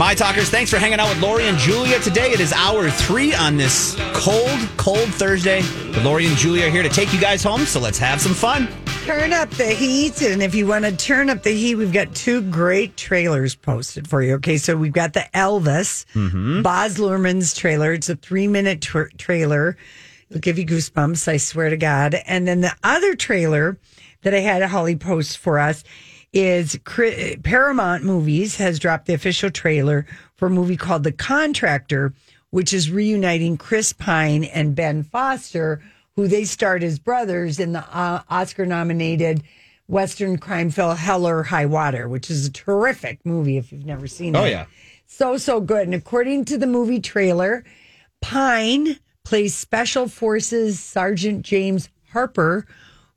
My talkers, thanks for hanging out with Lori and Julia today. It is hour three on this cold, cold Thursday. But Lori and Julia are here to take you guys home, so let's have some fun. Turn up the heat. And if you want to turn up the heat, we've got two great trailers posted for you. Okay, so we've got the Elvis, mm-hmm. Baz Luhrmann's trailer. It's a three minute tra- trailer. It'll give you goosebumps, I swear to God. And then the other trailer that I had Holly post for us is Paramount Movies has dropped the official trailer for a movie called The Contractor, which is reuniting Chris Pine and Ben Foster, who they starred as brothers in the uh, Oscar nominated Western crime film Hell or High Water, which is a terrific movie if you've never seen it. Oh, yeah. So, so good. And according to the movie trailer, Pine plays Special Forces Sergeant James Harper,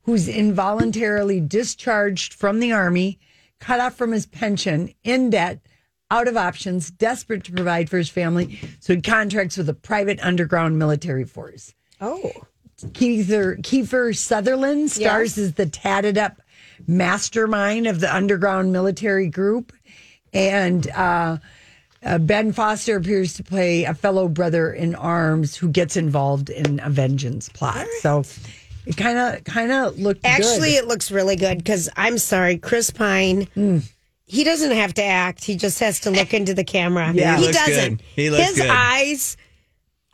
who's involuntarily discharged from the Army, cut off from his pension, in debt, out of options, desperate to provide for his family. So he contracts with a private underground military force. Oh. Kiefer, Kiefer Sutherland stars as the tatted up mastermind of the underground military group. And uh, uh, Ben Foster appears to play a fellow brother in arms who gets involved in a vengeance plot. So it kind of kind of looked Actually, good. it looks really good because I'm sorry, Chris Pine. Hmm. He doesn't have to act; he just has to look into the camera. Yeah. He he looks doesn't. good. He looks His good. eyes.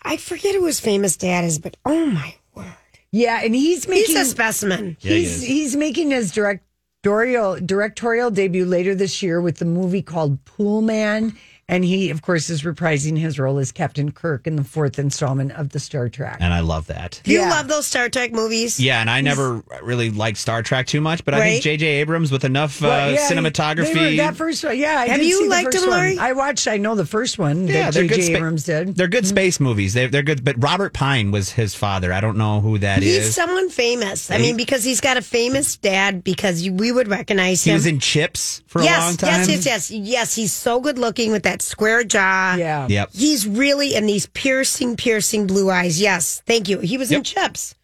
I forget who his famous dad is, but oh my word, yeah, and he's making he's a specimen. Yeah, he he's is. he's making his directorial directorial debut later this year with the movie called Pool Man, and he of course is reprising his role as Captain Kirk in the fourth installment of the Star Trek. And I love that. You Yeah. love those Star Trek movies? Yeah, and I never really liked Star Trek too much, but I think Right. J.J. Abrams with enough uh, Well, yeah, cinematography. they were- that first one, yeah. I Have did you see the liked first them, one. I watched. I know the first one yeah, that they're good. J.J. spa- Abrams did. They're good space movies. They, they're good. But Robert Pine was his father. I don't know who that is. He's someone famous. I He- mean, because he's got a famous dad. Because you, we would recognize him. he was in Chips for a long time. yes, yes, yes, yes. He's so good looking with that square jaw. Yeah. Yep. He's really in these piercing, piercing blue eyes. Yes, thank you. He was in Chips.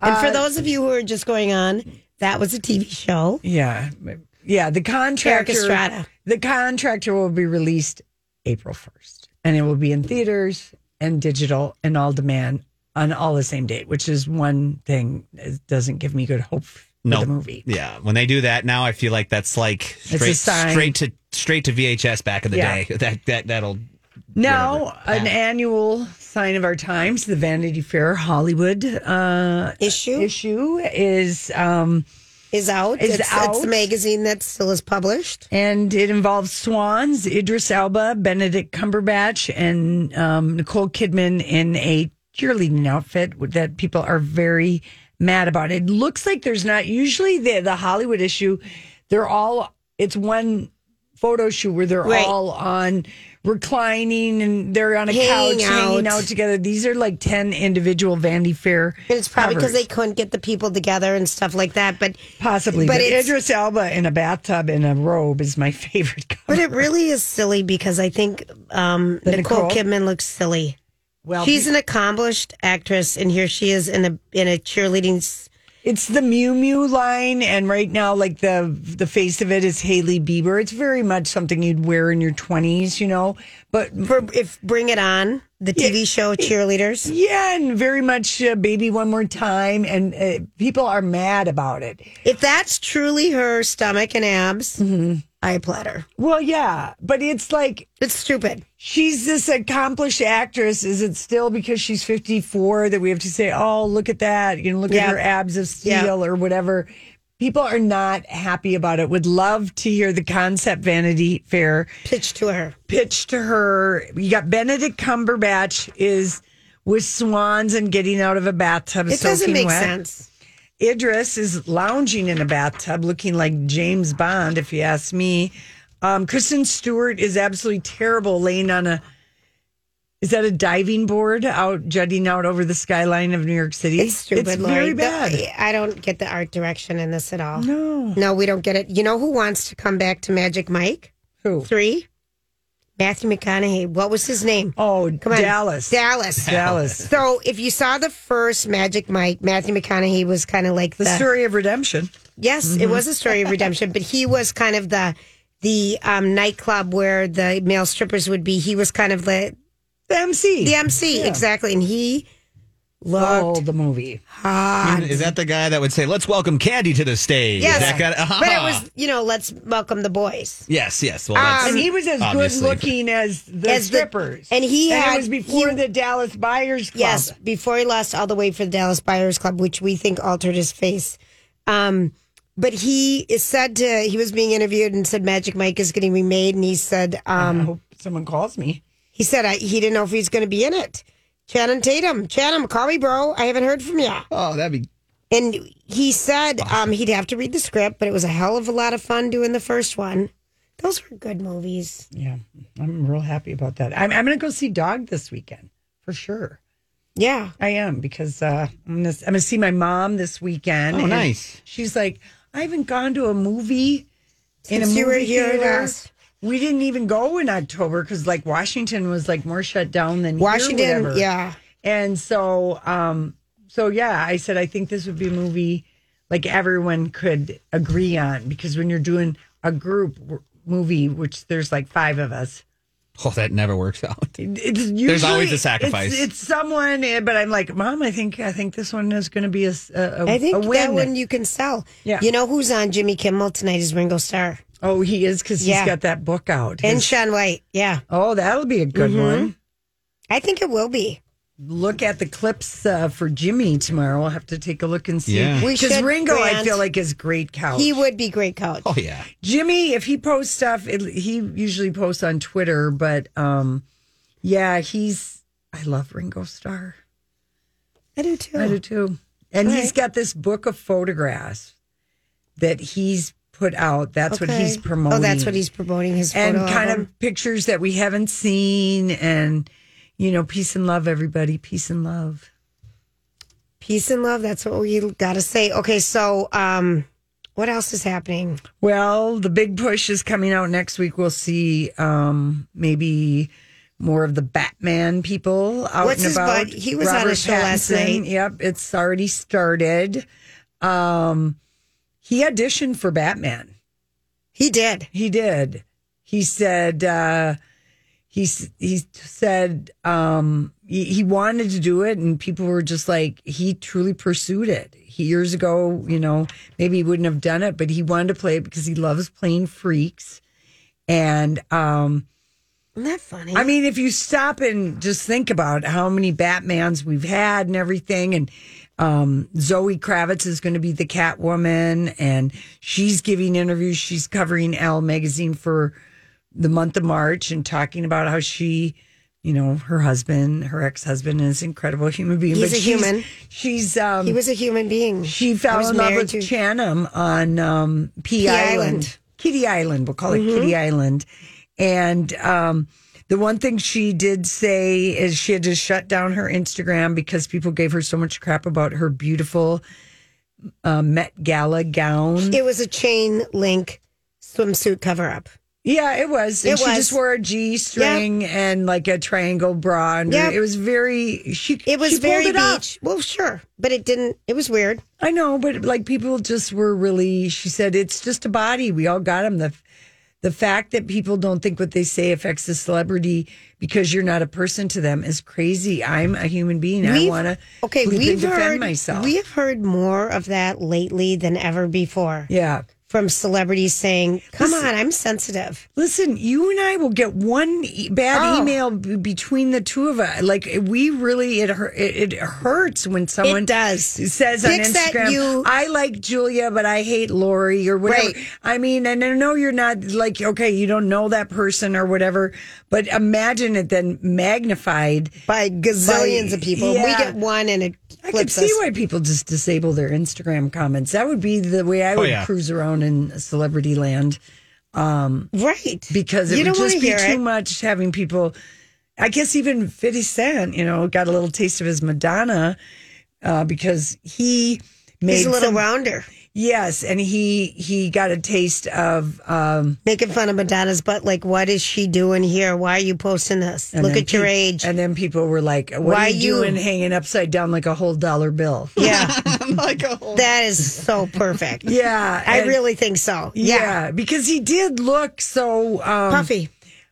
And Uh, for those of you who are just going on, that was a TV show. Yeah, yeah. The contractor. The contractor will be released April first, and it will be in theaters and digital and all demand on all the same date, which is one thing that doesn't give me good hope for no the movie. Yeah, when they do that now, I feel like that's like straight, straight to straight to VHS back in the Yeah. day. That that that'll no, Whatever. an annual sign of our times, the Vanity Fair Hollywood uh, Issue issue is, um, is out. Is it's, it's out. the magazine that still is published. and it involves swans, Idris Elba, Benedict Cumberbatch, and um, Nicole Kidman in a cheerleading outfit that people are very mad about. It looks like there's not usually the the Hollywood issue. They're all it's one photo shoot where they're Right. all on reclining and they're on a Hanging couch hanging out. out together. These are like ten individual Vanity Fair. And it's probably because they couldn't get the people together and stuff like that. But possibly, but, but Idris Elba in a bathtub in a robe is my favorite. Cover. but it really is silly because I think um, Nicole, Nicole? Kidman looks silly. well, She's an accomplished actress, and here she is in a in a cheerleading. It's the Miu Miu line, and right now, like the the face of it is Hailey Bieber. It's very much something you'd wear in your twenties, you know. But For if Bring It On, the TV show cheerleaders. yeah, and very much uh, baby one more time, and uh, people are mad about it. If that's truly her stomach and abs, I applaud her. Well, yeah, but it's like It's stupid. She's this accomplished actress. Is it still because she's 54 that we have to say, oh, look at that? You know, look at her abs of steel or whatever. People are not happy about it. Would love to hear the concept Vanity Fair Pitch to her. pitch to her. You got Benedict Cumberbatch is with swans and getting out of a bathtub. It doesn't make wet. sense. Idris is lounging in a bathtub looking like James Bond, if you ask me. Um, Kristen Stewart is absolutely terrible laying on a, is that a diving board out, jutting out over the skyline of New York City? It's stupid, It's Lori. very bad. I don't get the art direction in this at all. No. No, we don't get it. You know who wants to come back to Magic Mike? Who? Three? Matthew McConaughey. What was his name? Oh, Come on. Dallas. Dallas. Dallas. So if you saw the first Magic Mike, Matthew McConaughey was kind of like The the, story of redemption. Yes, it was a story of redemption, but he was kind of the the um, nightclub where the male strippers would be. He was kind of the The MC. the MC exactly, and he Oh, the movie. hot. Is that the guy that would say, "Let's welcome Candy to the stage"? Yes, That guy, uh-huh. but it was you know let's welcome the boys. yes, yes. Well, that's and he was as good looking as the As the- strippers. and he and had- it was before he- the Dallas Buyers Club. Yes, before he lost all the weight for the Dallas Buyers Club, which we think altered his face. Um, but he is said to he was being interviewed and said Magic Mike is getting remade, and he said I um, hope someone calls me. he said I, he didn't know if he's going to be in it. Channing Tatum, Channing, call me, bro. I haven't heard from you. Oh, that'd be. And he said um, he'd have to read the script, but it was a hell of a lot of fun doing the first one. Those were good movies. Yeah, I'm real happy about that. I'm, I'm going to go see Dog this weekend for sure. Yeah. I am because uh, I'm going to I'm going to see my mom this weekend. Oh, nice. She's like, I haven't gone to a movie in a Since you were movie here theater. last. We didn't even go in October because like Washington was like more shut down than here, Washington, whatever. yeah. And so, um, so yeah, I said I think this would be a movie like everyone could agree on because when you're doing a group w- movie, which there's like five of us, Oh, that never works out. it's usually, always a sacrifice. It's, it's someone, eh, but I'm like, Mom, I think I think this one is going to be a, s- a- a- I think a win. that one you can sell. Yeah. You know who's on Jimmy Kimmel tonight is Ringo Starr oh, he is because Yeah. he's got that book out. and Shaun White. Yeah. oh, that'll be a good Mm-hmm. one. I think it will be. Look at the clips uh, for Jimmy tomorrow. We'll have to take a look and see. Yeah. Because should, Ringo, I feel like is great couch. He would be great coach. Oh yeah. Jimmy, if he posts stuff, it, he usually posts on Twitter, but um, yeah, he's. I love Ringo Starr. I do too. I do too. And All he's right. got this book of photographs that he's put out. That's what he's promoting. Oh, that's what he's promoting his and kind album. of pictures that we haven't seen, and you know, peace and love, everybody, peace and love. peace and love. That's what we got to say. Okay, so um, what else is happening? Well, the big push is coming out next week. We'll see um, maybe more of the Batman people out What's and his about. bud? He was on a show last Pattinson, night. Yep, it's already started. Um, he auditioned for Batman. He did. He did. He said uh, he he said um, he, he wanted to do it, and people were just like he truly pursued it. He, years ago, you know, maybe he wouldn't have done it, but he wanted to play it because he loves playing freaks. And um, Isn't that funny? I mean, if you stop and just think about how many Batmans we've had and everything, and um, Zoe Kravitz is going to be the Catwoman, and she's giving interviews. She's covering Elle magazine for the month of March and talking about how she, you know, her husband, her ex husband, is an incredible human being. He's a she's, human. She's um, he was a human being. she fell in love with to- Chanham on um, P, P Island. Island. Mm-hmm. Kitty Island. We'll call it Kitty Island. And um, the one thing she did say is she had to shut down her Instagram because people gave her so much crap about her beautiful uh, Met Gala gown. It was a chain link swimsuit cover up. Yeah, it was. And It she was. just wore a G string and like a triangle bra. And Yep. It was very. She. It was she very it beach. Well, sure, but it didn't. It was weird. I know, but like people just were really. She said it's just a body. We all got them. The the fact that people don't think what they say affects the celebrity because you're not a person to them is crazy. I'm a human being. I We've- want to Okay, we've defend heard myself. we have heard more of that lately than ever before. yeah, from celebrities saying, "Come on, I'm sensitive." Listen, you and I will get one e- bad Oh. email b- between the two of us. Like we really, it it, it hurts when someone does. says on Instagram, you- "I like Julia, but I hate Lori" or whatever. Right. I mean, and I know you're not like okay, you don't know that person or whatever, but imagine it then magnified. By gazillions By- of people, we get one, and it I could see us. why people just disable their Instagram comments. That would be the way I would yeah. cruise around in celebrity land Um, right? because it you would don't just be too it. much having people. I guess even 50 Cent, you know, got a little taste of his Madonna uh, because he made He's a little some- rounder, Yes, and he he got a taste of um, making fun of Madonna's butt. Like, what is she doing here? Why are you posting this? Look then at your age. And then people were like, "What Why are you, you- doing hanging upside down like a whole dollar bill?" yeah, like a whole that is so perfect. Yeah, I and- really think so. yeah, Yeah, because he did look so um, puffy.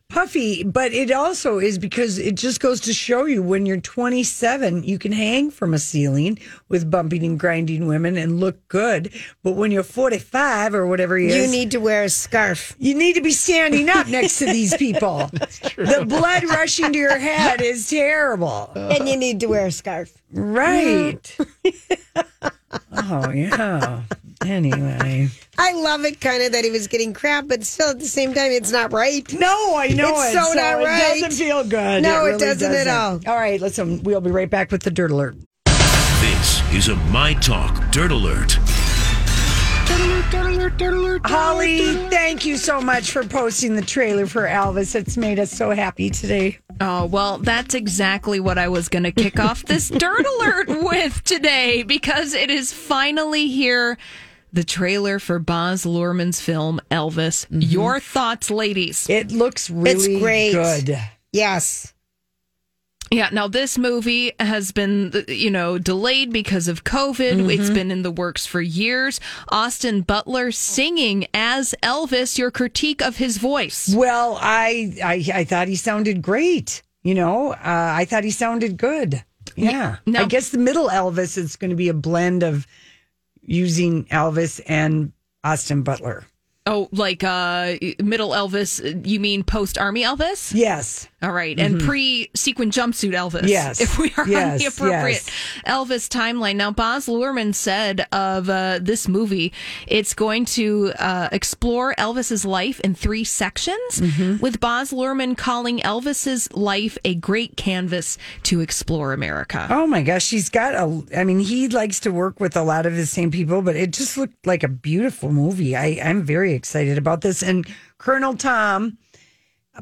puffy, but it also is because it just goes to show you when you're 27, you can hang from a ceiling with bumping and grinding women and look good. But when you're 45 or whatever he You is, need to wear a scarf. you need to be standing up next to these people. the blood rushing to your head is terrible. and you need to wear a scarf. Right. oh, yeah. Anyway. I love it kind of that he was getting crap, but still at the same time, it's not right. No, I know It's it. so not right. it doesn't feel good. No, it really doesn't at all. All right, listen, we'll be right back with the dirt alert. This is a My Talk Dirt Alert. Holly, thank you so much for posting the trailer for Elvis. It's made us so happy today. Oh, well, that's exactly what I was going to kick off this dirt alert with today because it is finally here. The trailer for Baz Luhrmann's film Elvis. Mm-hmm. Your thoughts, ladies? It looks really great. good. Yes. Yeah, now this movie has been, you know, delayed because of COVID. It's been in the works for years. Austin Butler singing as Elvis, your critique of his voice. Well, I, I I thought he sounded great. You know, uh, I thought he sounded good. Yeah. no. I guess the middle Elvis is going to be a blend of using Elvis and Austin Butler. Oh, like uh middle Elvis, you mean post army Elvis? Yes. All right, and pre sequin jumpsuit Elvis. Mm-hmm. Yes. if we are on the appropriate yes. Elvis timeline. Now, Baz Luhrmann said of uh, this movie, it's going to uh, explore Elvis's life in three sections, Mm-hmm. with Baz Luhrmann calling Elvis's life a great canvas to explore America. Oh my gosh, he's got a. I mean, he likes to work with a lot of the same people, but it just looked like a beautiful movie. I, I'm very excited about this. And Colonel Tom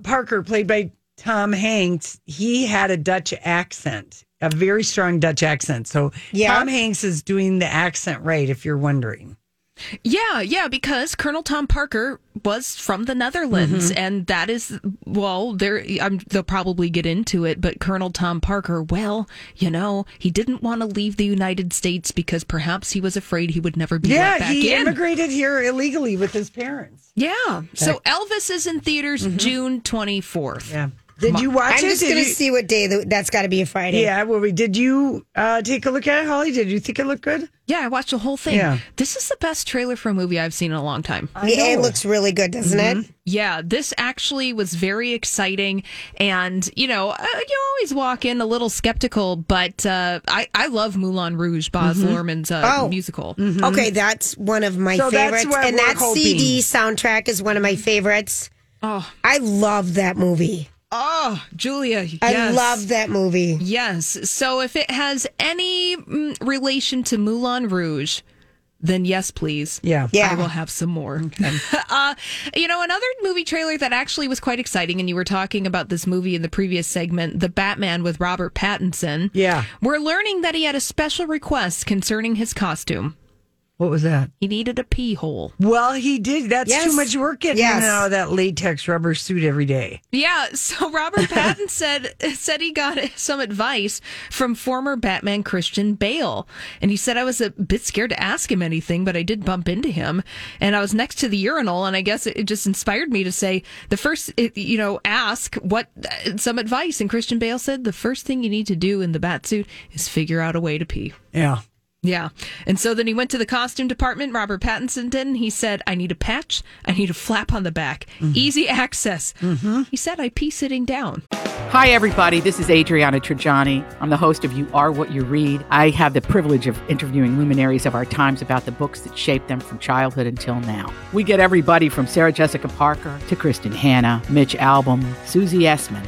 Parker, played by Tom Hanks, he had a Dutch accent, a very strong Dutch accent. So Yeah. Tom Hanks is doing the accent right, if you're wondering. Yeah, yeah, because Colonel Tom Parker was from the Netherlands, Mm-hmm. and that is well, there. I'm, they'll probably get into it, but Colonel Tom Parker, well, you know, he didn't want to leave the United States because perhaps he was afraid he would never be Yeah, back he in. immigrated here illegally with his parents. yeah, so Elvis is in theaters June 24th. Mm-hmm. Yeah. Did you watch it? I'm it? just Did going to you- see what day that, that's got to be a Friday. Yeah, well, we- did you uh, take a look at it, Holly? Did you think it looked good? Yeah, I watched the whole thing. Yeah. This is the best trailer for a movie I've seen in a long time. Yeah, it looks really good, doesn't Mm-hmm. it? Yeah, this actually was very exciting. And, you know, uh, you always walk in a little skeptical, but uh, I, I love Moulin Rouge, Baz Luhrmann's uh, Oh. musical. Okay, that's one of my So that's favorites. what And we're that hoping. CD soundtrack is one of my favorites. Oh, I love that movie. Oh, Julia. I yes. love that movie. Yes. So if it has any mm, relation to Moulin Rouge, then yes, please. Yeah. Yeah. I will have some more. uh, you know, another movie trailer that actually was quite exciting, and you were talking about this movie in the previous segment, The Batman with Robert Pattinson. Yeah. We're learning that he had a special request concerning his costume. What was that? He needed a pee hole. Well, he did. That's Yes. too much work getting Yes. out of that latex rubber suit every day. Yeah, so Robert Pattinson said said he got some advice from former Batman Christian Bale, and he said I was a bit scared to ask him anything, but I did bump into him, and I was next to the urinal, and I guess it just inspired me to say the first, you know, ask what uh, some advice, and Christian Bale said the first thing you need to do in the bat suit is figure out a way to pee. Yeah. Yeah. And so then he went to the costume department, Robert Pattinson did, and he said, I need a patch. I need a flap on the back. Mm-hmm. Easy access. Mm-hmm. He said, I pee sitting down. Hi, everybody. This is Adriana Trigiani. I'm the host of You Are What You Read. I have the privilege of interviewing luminaries of our times about the books that shaped them from childhood until now. We get everybody from Sarah Jessica Parker to Kristin Hannah, Mitch Albom, Susie Essman,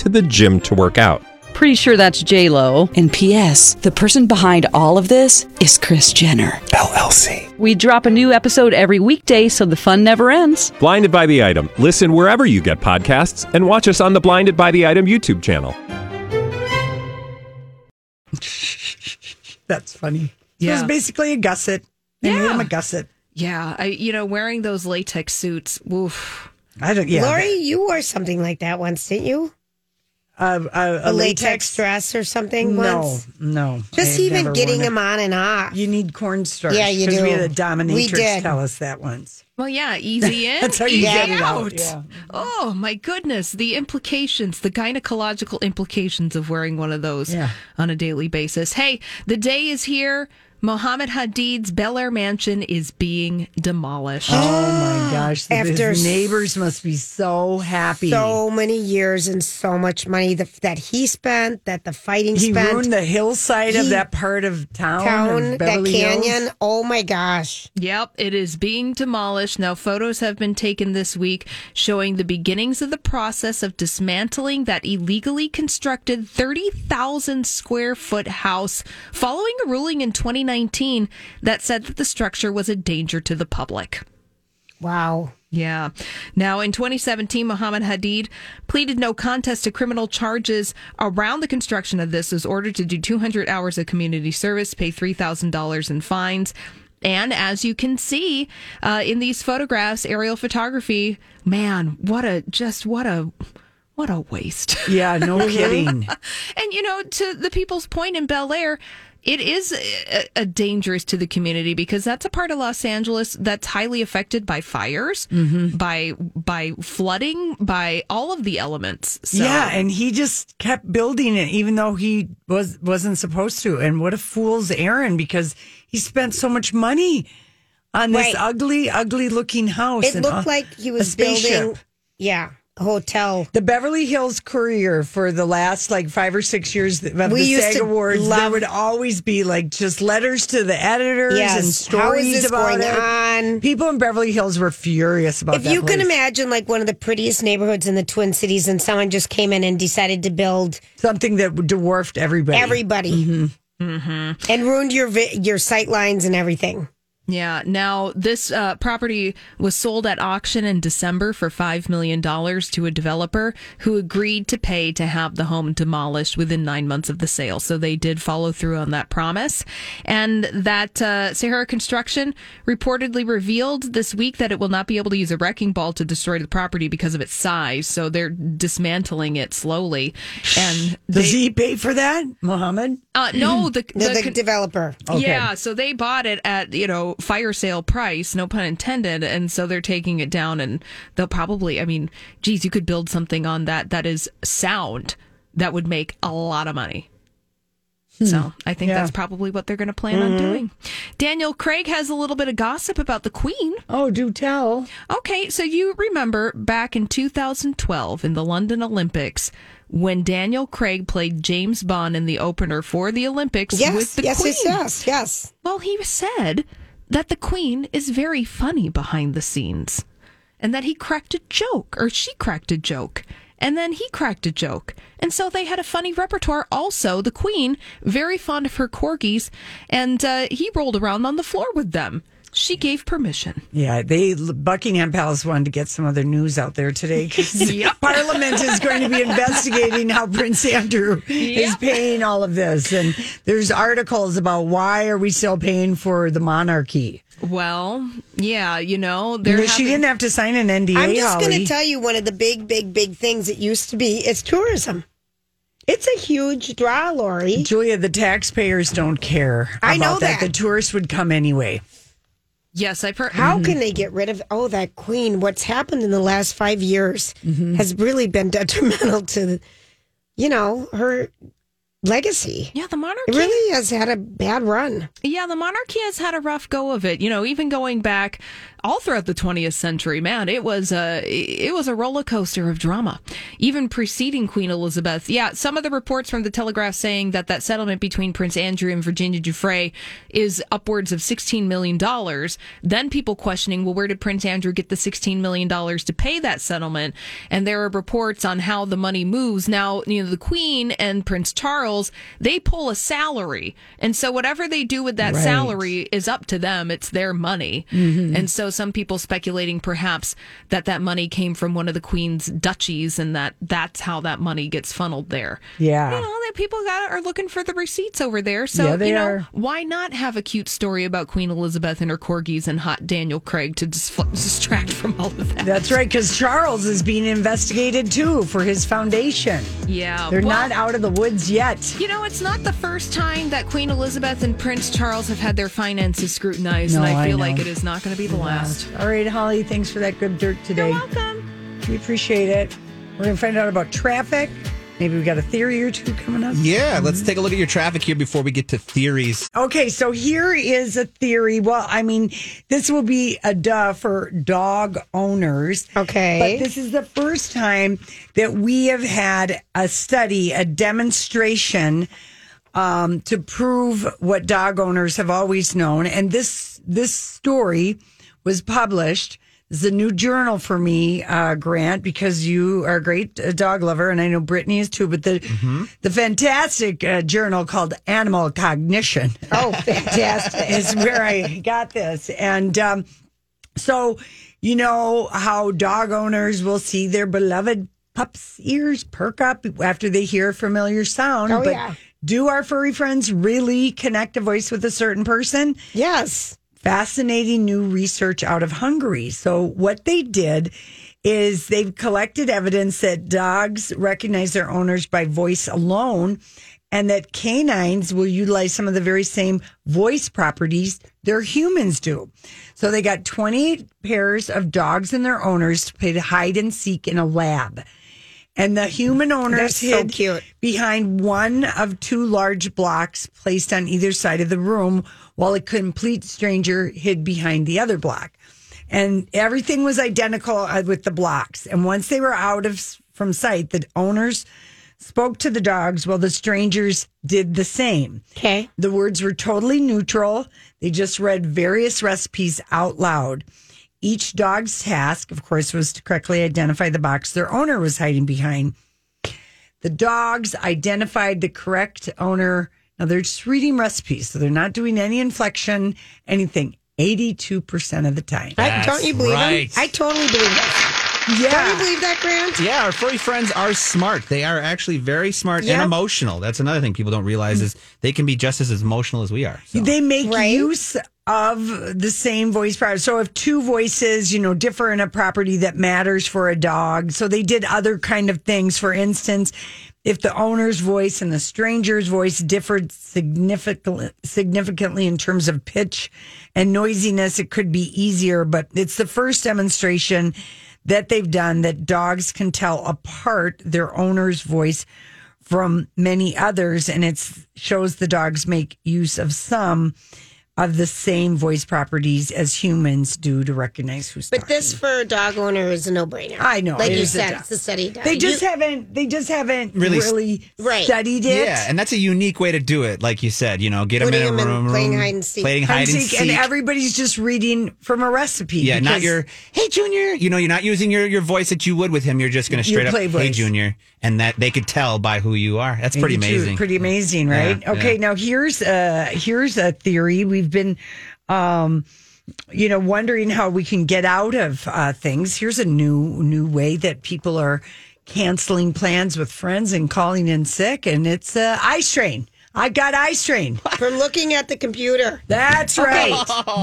to the gym to work out. Pretty sure that's J Lo. And P.S. The person behind all of this is Kris Jenner LLC. We drop a new episode every weekday, so the fun never ends. Blinded by the item. Listen wherever you get podcasts, and watch us on the Blinded by the Item YouTube channel. That's funny. So It was basically a gusset. They made Yeah. him a gusset. Yeah. I, you know, wearing those latex suits. Oof. I don't. Yeah. Lori, you wore something like that once, didn't you? Uh, uh, A, latex, dress or something No, once? no. Just I've even getting them on and off. You need cornstarch. Yeah, you 'cause We do. had a dominatrix We dominatrix did. tell us that once. Well, yeah, easy in, That's how you easy get it out. out, yeah. Oh my goodness, the implications, the gynecological implications of wearing one of those Yeah. on a daily basis. Hey, the day is here. Mohammed Hadid's Bel Air mansion is being demolished. Oh my gosh! After his neighbors must be so happy. so many years and so much money that, that he spent, that the fighting he spent. ruined the hillside of that part of town, town, of that Beverly Hills. canyon. Oh my gosh. Yep, it is being demolished. Now, photos have been taken this week showing the beginnings of the process of dismantling that illegally constructed 30,000 square foot house following a ruling in 2019 that said that the structure was a danger to the public. Wow. Yeah. Now, in 2017, Mohammed Hadid pleaded no contest to criminal charges around the construction of this, was ordered to do 200 hours of community service, pay $3,000 in fines. And as you can see uh, in these photographs, aerial photography, man, what a just what a what a waste. Yeah, no kidding. And you know, to the people's point in Bel Air, it is a, a dangerous to the community because that's a part of Los Angeles that's highly affected by fires, Mm-hmm. by by flooding, by all of the elements. So, Yeah, and he just kept building it, even though he was wasn't supposed to. And what a fool's errand because he spent so much money on this Right. ugly, ugly looking house. It and, looked uh, like he was spaceship. building, yeah, a hotel. The Beverly Hills Courier for the last like five or six years of We the used SAG to Awards, there would always be like just letters to the editors Yes. and stories is this about going it. on? People in Beverly Hills were furious about If that you can imagine, like one of the prettiest neighborhoods in the Twin Cities, and someone just came in and decided to build something that dwarfed everybody. everybody Mm-hmm. and ruined your vi- your sight lines and everything. Yeah. Now, this uh, property was sold at auction in December for $5 million to a developer who agreed to pay to have the home demolished within nine months of the sale. So they did follow through on that promise. And that uh, Sahara Construction reportedly revealed this week that it will not be able to use a wrecking ball to destroy the property because of its size. So they're dismantling it slowly. And Does they- he pay for that, Mohammed? Uh, no, the, The, the the con- developer. Okay. yeah, so they bought it at, you know, fire sale price, no pun intended, and so they're taking it down and they'll probably I mean, geez, you could build something on that that is sound that would make a lot of money. Hmm. So I think Yeah. that's probably what they're going to plan on mm-hmm. doing. Daniel Craig has a little bit of gossip about the Queen. Oh, do tell. Okay, so you remember back in 2012 in the London Olympics when Daniel Craig played James Bond in the opener for the Olympics with Yes, the yes, Queen. yes, yes, yes. Well, he said that the Queen is very funny behind the scenes and that he cracked a joke or she cracked a joke and then he cracked a joke. And so they had a funny repertoire. Also, the Queen, very fond of her corgis, and uh, he rolled around on the floor with them. She gave permission. Yeah, they Buckingham Palace wanted to get some other news out there today because Yep. Parliament is going to be investigating how Prince Andrew is paying all of this, and there's articles about why are we still paying for the monarchy. Well, yeah, you know, You they're she having- didn't have to sign an NDA. I'm just going to tell you one of the big, big, big things it used to be is tourism. It's a huge draw, Lori. Julia, the taxpayers don't care. I know that. that. The tourists would come anyway. Yes, I've heard. How can they get rid of oh that queen? What's happened in the last five years Mm-hmm. has really been detrimental to, you know, her legacy. Yeah, the monarchy. It really has had a bad run. Yeah, the monarchy has had a rough go of it. You know, even going back all throughout the 20th century, man, it was a it was a roller coaster of drama. Even preceding Queen Elizabeth. Yeah, some of the reports from the Telegraph saying that that settlement between Prince Andrew and Virginia Giuffre is upwards of 16 million dollars. Then people questioning, well, where did Prince Andrew get the 16 million dollars to pay that settlement? And there are reports on how the money moves. Now, you know, the Queen and Prince Charles, they pull a salary. And so whatever they do with that Right. salary is up to them. It's their money. Mm-hmm. And so some people speculating perhaps that that money came from one of the Queen's duchies and that that's how that money gets funneled there. Yeah. You know, that people got are looking for the receipts over there. So, Yeah, you know, are. why not have a cute story about Queen Elizabeth and her corgis and hot Daniel Craig to dis- distract from all of that? That's right, because Charles is being investigated too for his foundation. Yeah. They're well, not out of the woods yet. You know, it's not the first time that Queen Elizabeth and Prince Charles have had their finances scrutinized, No, and I I feel know. like it is not going to be the last. All right, Holly, thanks for that good dirt today. You're welcome. We appreciate it. We're going to find out about traffic. Maybe we got a theory or two coming up. Yeah, let's take a look at your traffic here before we get to theories. Okay, so here is a theory. Well, I mean, this will be a duh for dog owners. Okay. But this is the first time that we have had a study, a demonstration um, to prove what dog owners have always known. And this this story was published. This is a new journal for me, uh, Grant, because you are a great uh, dog lover, and I know Brittany is too. But the the fantastic uh, journal called Animal Cognition Oh, fantastic. is where I got this. And um, so, you know how dog owners will see their beloved pup's ears perk up after they hear a familiar sound. Oh, but yeah. do our furry friends really connect a voice with a certain person? yes. Fascinating new research out of Hungary. So, what they did is they've collected evidence that dogs recognize their owners by voice alone and that canines will utilize some of the very same voice properties their humans do. So, they got 28 pairs of dogs and their owners to play hide and seek in a lab. And the human owners so hid cute. behind one of two large blocks placed on either side of the room, while a complete stranger hid behind the other block. And everything was identical uh, with the blocks. And once they were out of from sight, the owners spoke to the dogs while the strangers did the same. Okay. The words were totally neutral. They just read various recipes out loud. Each dog's task, of course, was to correctly identify the box their owner was hiding behind. The dogs identified the correct owner. Now they're just reading recipes, so they're not doing any inflection, anything. 82% of the time. I, don't you believe right. him? I totally believe that. Don't you believe that, Grant? Yeah, our furry friends are smart. They are actually very smart Yeah. and emotional. That's another thing people don't realize is they can be just as emotional as we are. So. They make Right? use of the same voice property. So if two voices, you know, differ in a property that matters for a dog, so they did other kind of things. For instance, if the owner's voice and the stranger's voice differed significantly significantly in terms of pitch and noisiness, it could be easier. But it's the first demonstration that they've done that dogs can tell apart their owner's voice from many others, and it shows the dogs make use of some of the same voice properties as humans do to recognize who's But talking. this for a dog owner is a no brainer. I know, Like you is a said, it's a study done. they just You- haven't they just haven't Really really, Right. studied it. Yeah, and that's a unique way to do it. Like you said, you know, get them in a them room, playing hide and seek. playing Hide hide and and seek, seek. and everybody's just reading from a recipe. yeah, not your hey Junior. You know, you're not using your, your voice that you would with him. You're just going to straight up play hey voice. Junior, and that they could tell by who you are. That's pretty 82, amazing. Pretty amazing, right? Yeah, okay, yeah. now here's uh here's a theory. We've been um you know, wondering how we can get out of uh, things. Here's a new new way that people are canceling plans with friends and calling in sick, and it's uh, eye strain. I got eye strain. For looking at the computer. That's right.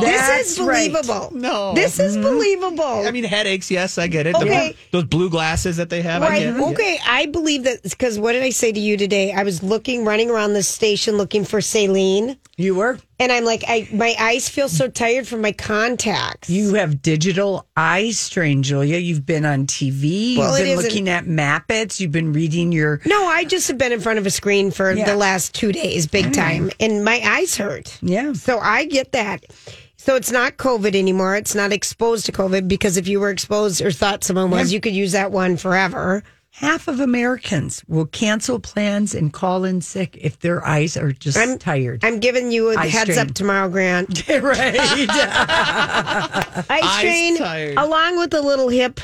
this is That's right. believable. No. This is mm-hmm. believable. I mean, headaches. Yes, I get it. Okay. The, those blue glasses that they have. I Right. get it. Okay. I believe that because what did I say to you today? I was looking, running around the station looking for saline, You were. And I'm like, I my eyes feel so tired from my contacts. You have digital eye strain, Julia. You've been on TV. Well, You've been looking at Mappets. You've been reading your. no, I just have been in front of a screen for Yeah. the last two days, big time, and my eyes hurt. Yeah. So I get that. So it's not COVID anymore. It's not exposed to COVID because if you were exposed or thought someone was, you could use that one forever. Half of Americans will cancel plans and call in sick if their eyes are just I'm tired. I'm giving you a Eye heads strain. up tomorrow, Grant. right. Eye Eyes strain tired. along with a little hip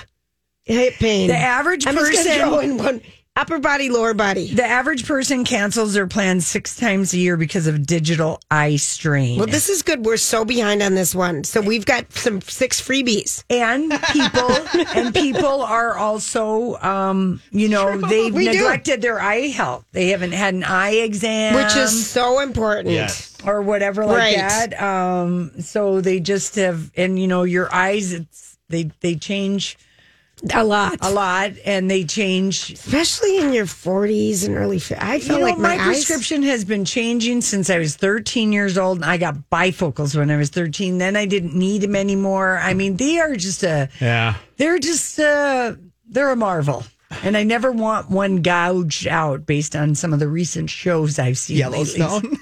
hip pain. The average I'm just gonna person- throw in one upper body, lower body. the average person cancels their plans six times a year because of digital eye strain. Well, this is good. We're so behind on this one. So we've got some six freebies. and people and people are also um you know they've We do. neglected their eye health they haven't had an eye exam Which is so important. Yes. or whatever like Right. that um so they just have and you know your eyes it's they they change A lot. a lot and they change Especially in your 40s and early 50s. I you feel know, like my, my, eyes. prescription has been changing since I was 13 years old. And I got bifocals when I was 13. Then I didn't need them anymore. I mean, they are just a Yeah. they're just a. they're a marvel and i never want one gouged out based on some of the recent shows i've seen. Yellowstone.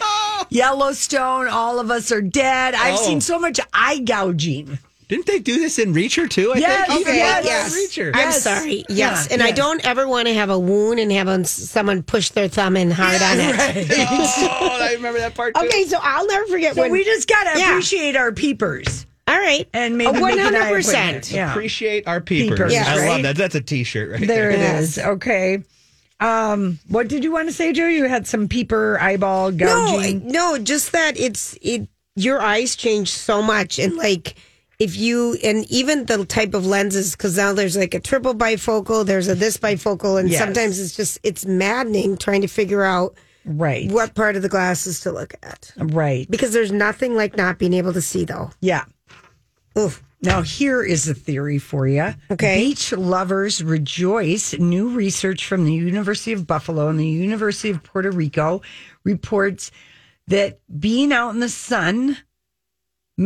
yellowstone all of us are dead i've Oh. seen so much eye gouging Didn't they do this in Reacher too? I Yes, think. Okay, yes, yes. Reacher. I'm Yes. sorry. Yes. Yeah, and I don't ever want to have a wound and have someone push their thumb in hard on it. oh, I remember that part too. Okay, so I'll never forget so when we just gotta Yeah. appreciate our peepers All right. and maybe A make an eye 100%. yeah Appreciate our peepers. Peepers, I right? love that. That's a T-shirt right there there. it is okay um what did you want to say joe you had some peeper eyeball No, no, just that it's it. Your eyes change so much, and like if you and even the type of lenses, because now there's like a triple bifocal, there's a this bifocal, and Yes. sometimes it's just it's maddening trying to figure out right what part of the glasses to look at right because there's nothing like not being able to see though. yeah Oof. Now, here is a theory for you. Okay. Beach lovers rejoice. New research from the University of Buffalo and the University of Puerto Rico reports that being out in the sun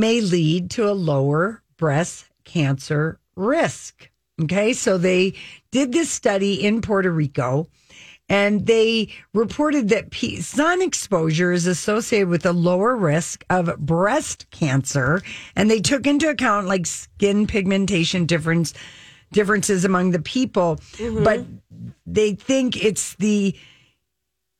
may lead to a lower breast cancer risk. Okay. So they did this study in Puerto Rico and they reported that sun exposure is associated with a lower risk of breast cancer and they took into account like skin pigmentation difference differences among the people mm-hmm. but they think it's the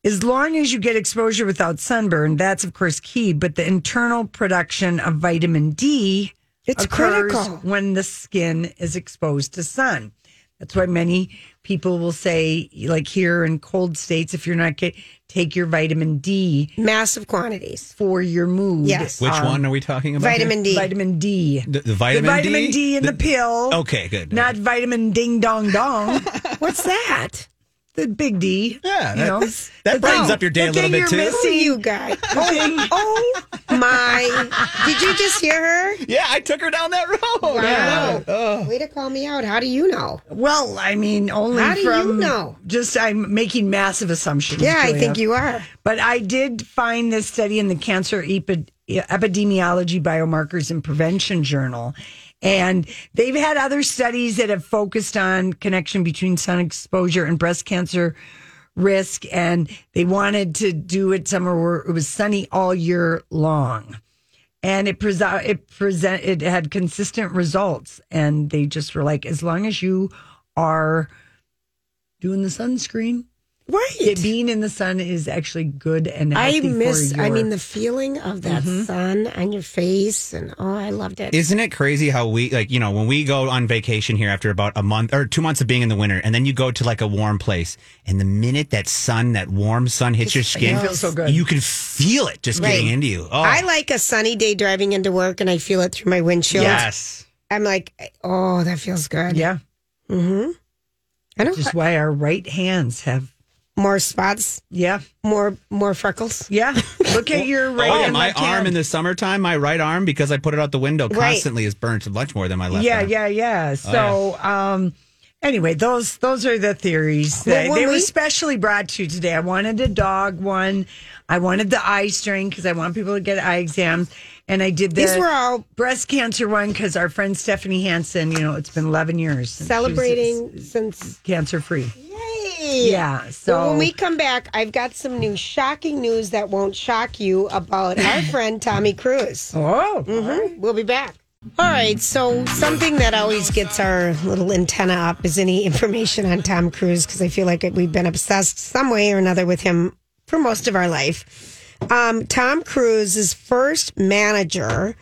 as long as you get exposure without sunburn that's of course key but the internal production of vitamin D It's occurs critical. when the skin is exposed to sun that's why many people will say, like here in cold states, if you're not get take your vitamin D Massive quantities. for your mood. Yes. Which Um, one are we talking about? Vitamin D. Vitamin D. The, the vitamin, the vitamin D? D, in the, pill. Okay, good. Not vitamin ding dong dong. What's that? The big D. Yeah, you that- know, that The brightens oh, up your day the a little thing bit, you're too. Who missing- you guys? Oh, oh my! Did you just hear her? yeah, I took her down that road. Wow. Way to call me out. How do you know? Well, I mean, only How do you know? Just I'm making massive assumptions. Yeah, I think you are. But I did find this study in the Cancer Epi- Epidemiology Biomarkers and Prevention Journal. And they've had other studies that have focused on connection between sun exposure and breast cancer risk. And they wanted to do it somewhere where it was sunny all year long. And it prese- it present it had consistent results. And they just were like, as long as you are doing the sunscreen Right. It- being in the sun is actually good and I miss. For I mean, the feeling of that Mm-hmm. sun on your face, and oh, I loved it. Isn't it crazy how we like you know when we go on vacation here after about a month or two months of being in the winter, and then you go to like a warm place, and the minute that sun, that warm sun hits your skin, feels so good. You can feel it just getting into you. Oh, I like a sunny day driving into work, and I feel it through my windshield. yes. I'm like, oh, that feels good. yeah. Mm-hmm. I don't Just why our right hands have. More spots, Yeah. more more freckles. Yeah. Look at your right oh, and my arm hand. in the summertime, my right arm, because I put it out the window Right. constantly, is burnt much more than my left yeah, arm. yeah, yeah. So, um, anyway, those those are the theories. That, when they were we- specially brought to you today. I wanted a dog one. I wanted the eye strain because I want people to get eye exams, and I did the These were all breast cancer one because our friend Stephanie Hansen. You know, it's been eleven years since she was celebrating since. cancer free. Yeah. So Well, when we come back, I've got some new shocking news that won't shock you about our friend Tommy Cruise. oh, Mhm. We'll be back. All right. So, something that always gets our little antenna up is any information on Tom Cruise because I feel like we've been obsessed some way or another with him for most of our life. Um, Tom Cruise's first manager,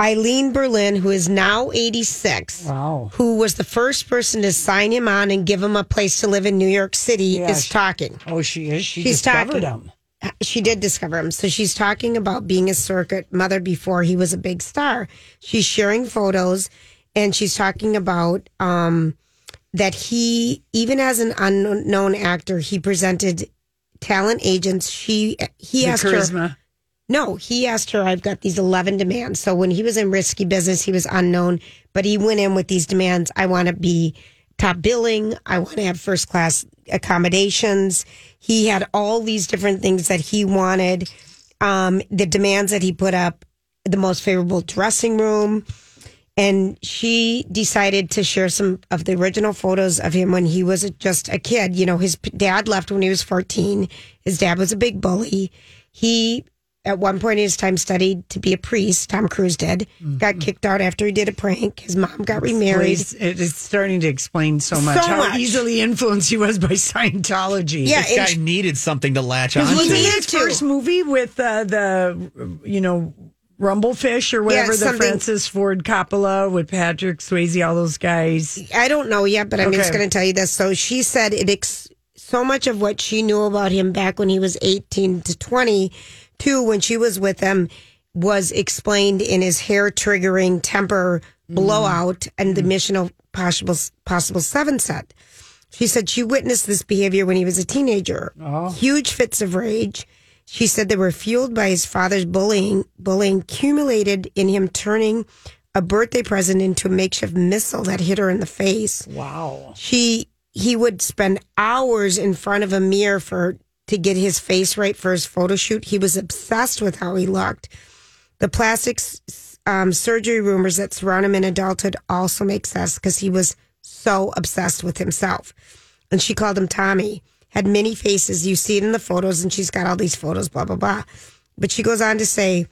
Eileen Berlin, who is now 86, Wow. who was the first person to sign him on and give him a place to live in New York City, Yeah, is she- talking. oh, she is. She She's discovered talking. him. She did discover him. So she's talking about being a circuit mother before he was a big star. She's sharing photos and she's talking about um, that he, even as an unknown actor, he presented talent agents. She he The asked her. No, he asked her, I've got these 11 demands. So when he was in risky business, he was unknown, but he went in with these demands. I want to be top billing. I want to have first class accommodations. He had all these different things that he wanted. Um, the demands that he put up, the most favorable dressing room. And she decided to share some of the original photos of him when he was just a kid. You know, his dad left when he was 14. His dad was a big bully. He, at one point in his time, studied to be a priest. Tom Cruise did. Got kicked out after he did a prank. His mom got remarried. Please, It is starting to explain so much So how much. easily influenced he was by Scientology. Yeah, This guy needed something to latch on Wasn't to. it needed his to. first movie with uh, the, you know, Rumble Fish or whatever, the Francis Ford Coppola with Patrick Swayze, all those guys. I don't know yet, but I'm just going to tell you this. So she said it. Ex- so much of what she knew about him back when he was 18 to 22, when she was with him, was explained in his hair triggering temper blowout and the mm-hmm. Mission of Possible Possible Seven set. She said she witnessed this behavior when he was a teenager. Uh-huh. Huge fits of rage. She said they were fueled by his father's bullying, bullying accumulated in him turning a birthday present into a makeshift missile that hit her in the face. Wow. She he would spend hours in front of a mirror for to get his face right for his photo shoot. He was obsessed with how he looked. The plastic um, surgery rumors that surround him in adulthood also make sense because he was so obsessed with himself. And she called him Tommy. Had many faces. You see it in the photos, and she's got all these photos. Blah blah blah. But she goes on to say,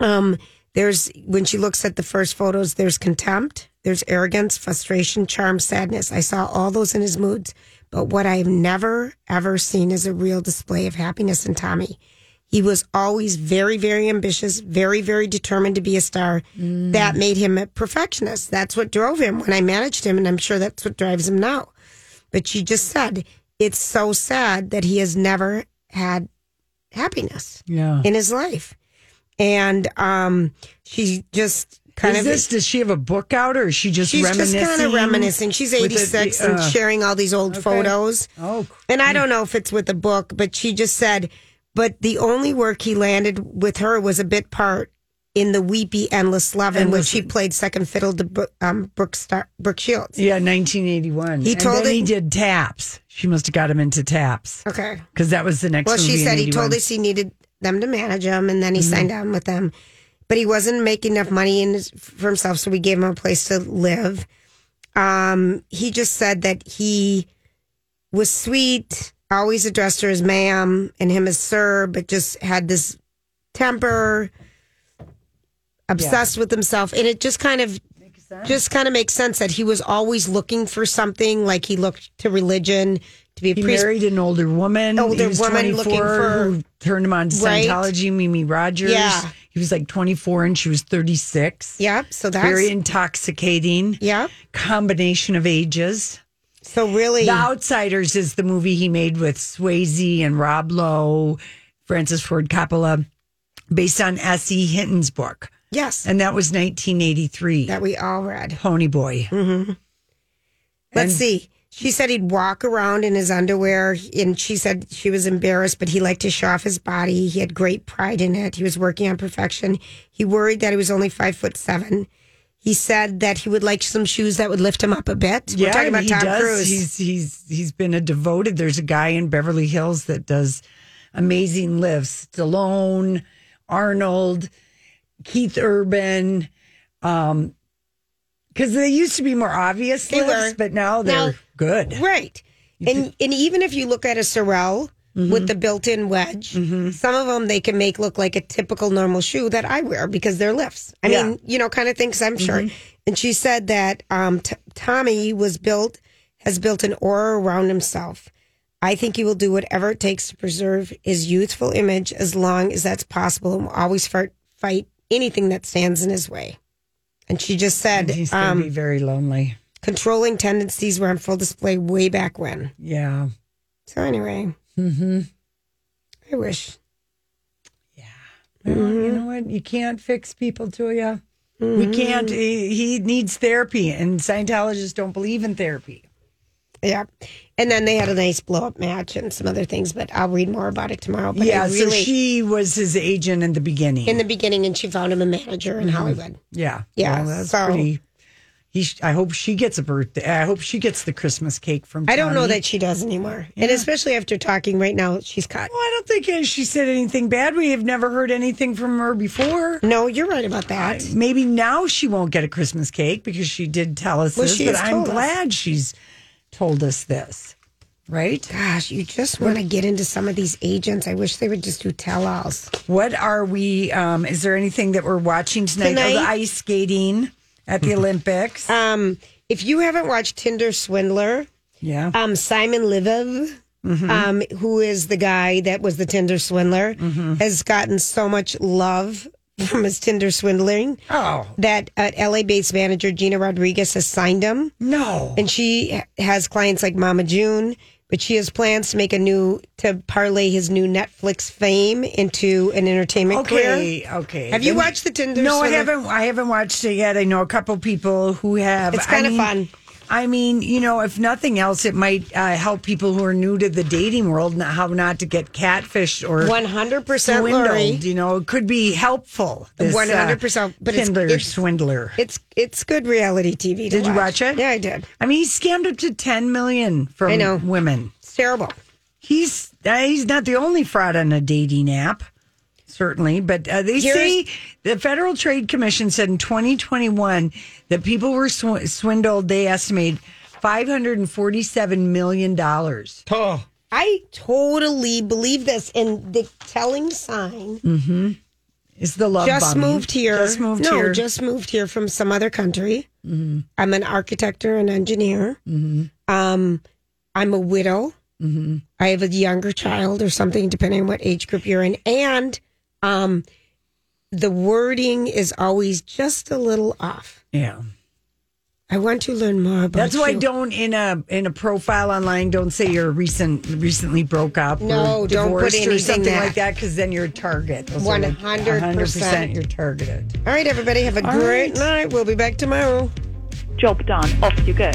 um, there's when she looks at the first photos, there's contempt, there's arrogance, frustration, charm, sadness. I saw all those in his moods. But what I have never ever seen is a real display of happiness in Tommy. He was always very, very ambitious, very, very determined to be a star. That made him a perfectionist. That's what drove him when I managed him, and I'm sure that's what drives him now. But she just said it's so sad that he has never had happiness Yeah. in his life. And um, she just kind is of this? Does she have a book out, or is she just she's reminiscing? just kind of reminiscing. She's eighty six it- and uh, sharing all these old okay. photos. Oh, And I don't know if it's with the book, but she just said, but the only work he landed with her was a bit part in the Weepy Endless Love, in which he played second fiddle to Brooke, um, Brooke, Star- Brooke Shields. yeah, 1981. He And told then it- he did taps. She must have got him into taps Okay. because that was the next. Well, she said he told us he needed them to manage him, and then he Mm-hmm. signed on with them. But he wasn't making enough money in his, for himself, so we gave him a place to live. Um, he just said that he was sweet, always addressed her as ma'am and him as sir, but just had this temper, obsessed with himself, and it just kind of just kind of makes sense that he was always looking for something like he looked to religion to be a He priest. married an older woman. Older woman looking for- who turned him on to Right. Scientology. Mimi Rogers. Yeah. He was like 24 and she was 36. Yep. So that's Very intoxicating. Yeah. Combination of ages. So really, The Outsiders is the movie he made with Swayze and Rob Lowe, Francis Ford Coppola, based on S.E. Hinton's book. yes, And that was 1983. that we all read. Ponyboy. Mm-hmm. Let's And- see. She said he'd walk around in his underwear, and she said she was embarrassed, but he liked to show off his body. He had great pride in it. He was working on perfection. He worried that he was only five foot seven. He said that he would like some shoes that would lift him up a bit. We're talking about he Tom does. Cruise. He's he's he's been a devoted. There's a guy in Beverly Hills that does amazing lifts. Stallone, Arnold, Keith Urban. Um, because they used to be more obvious They lifts, were. but now they're Now- good. Right. And and even if you look at a Sorel Mm-hmm. with the built-in wedge, some of them they can make look like a typical normal shoe that I wear because they're lifts. I Yeah. mean, you know, kind of things I'm sure. Mm-hmm. And she said that um, t- Tommy was built has built an aura around himself. I think he will do whatever it takes to preserve his youthful image as long as that's possible, and will always fight fight anything that stands in his way. And she just said, He's gonna um, be very lonely. Controlling tendencies were on full display way back when. Yeah. So anyway, Mm-hmm. I wish. Yeah. Mm-hmm. you know what? You can't fix people, Julia. We can't. He, he needs therapy, and Scientologists don't believe in therapy. Yeah. And then they had a nice blow up match and some other things, but I'll read more about it tomorrow. But yeah, I so she was his agent in the beginning. in the beginning, and she found him a manager in Hollywood. yeah, Yeah, Well, that's so- pretty. He, I hope she gets a birthday. I hope she gets the Christmas cake from. I don't know that she does anymore. And especially after talking right now, she's cut. Well, I don't think she said anything bad. We have never heard anything from her before. No, you're right about that. Maybe now she won't get a Christmas cake because she did tell us Well, this. but I'm told us. glad she's told us this. Right? Gosh, you just want to get into some of these agents. I wish they would just do tell alls. What are we? Um, is there anything that we're watching tonight? Oh, the ice skating at the Olympics. Um, if you haven't watched Tinder Swindler, yeah. um, Simon Leviev, Mm-hmm. um, who is the guy that was the Tinder swindler, Mm-hmm. has gotten so much love from his Tinder swindling oh that uh, LA-based manager Gina Rodriguez has signed him, no! and she has clients like Mama June. But she has plans to make a new to parlay his new Netflix fame into an entertainment career. Okay, okay. Have you watched the Tinder? No, I haven't. I haven't watched it yet. I know a couple people who have. It's I kinda mean- fun. I mean, you know, if nothing else, it might uh, help people who are new to the dating world and how not to get catfished or 100% Lori. swindled. You know, it could be helpful. this, uh, 100%, but it's- it's- swindler. It's it's good reality TV. Did you watch it? Yeah, I did. I mean, he scammed up to ten million from I know. women. It's terrible. He's uh, he's not the only fraud on a dating app, certainly. But uh, they Here's- say the Federal Trade Commission said in 2021 that people were sw- swindled. They estimate 547 million dollars. Oh, I totally believe this. And the telling sign Is the love just bombing. moved here. Just moved no, here. just moved here from some other country. Mm-hmm. I'm an architect or an engineer. Um, I'm a widow. Mm-hmm. I have a younger child or something, depending on what age group you're in. And um, the wording is always just a little off. yeah. I want to learn more about That's why you. don't in a in a profile online don't say you're recent recently broke up. No, or don't put divorced or anything something that- like that because then you're a target. Those 100%. 100% you're targeted. All right, everybody, have a All great right. night. We'll be back tomorrow. Job done. Off you go.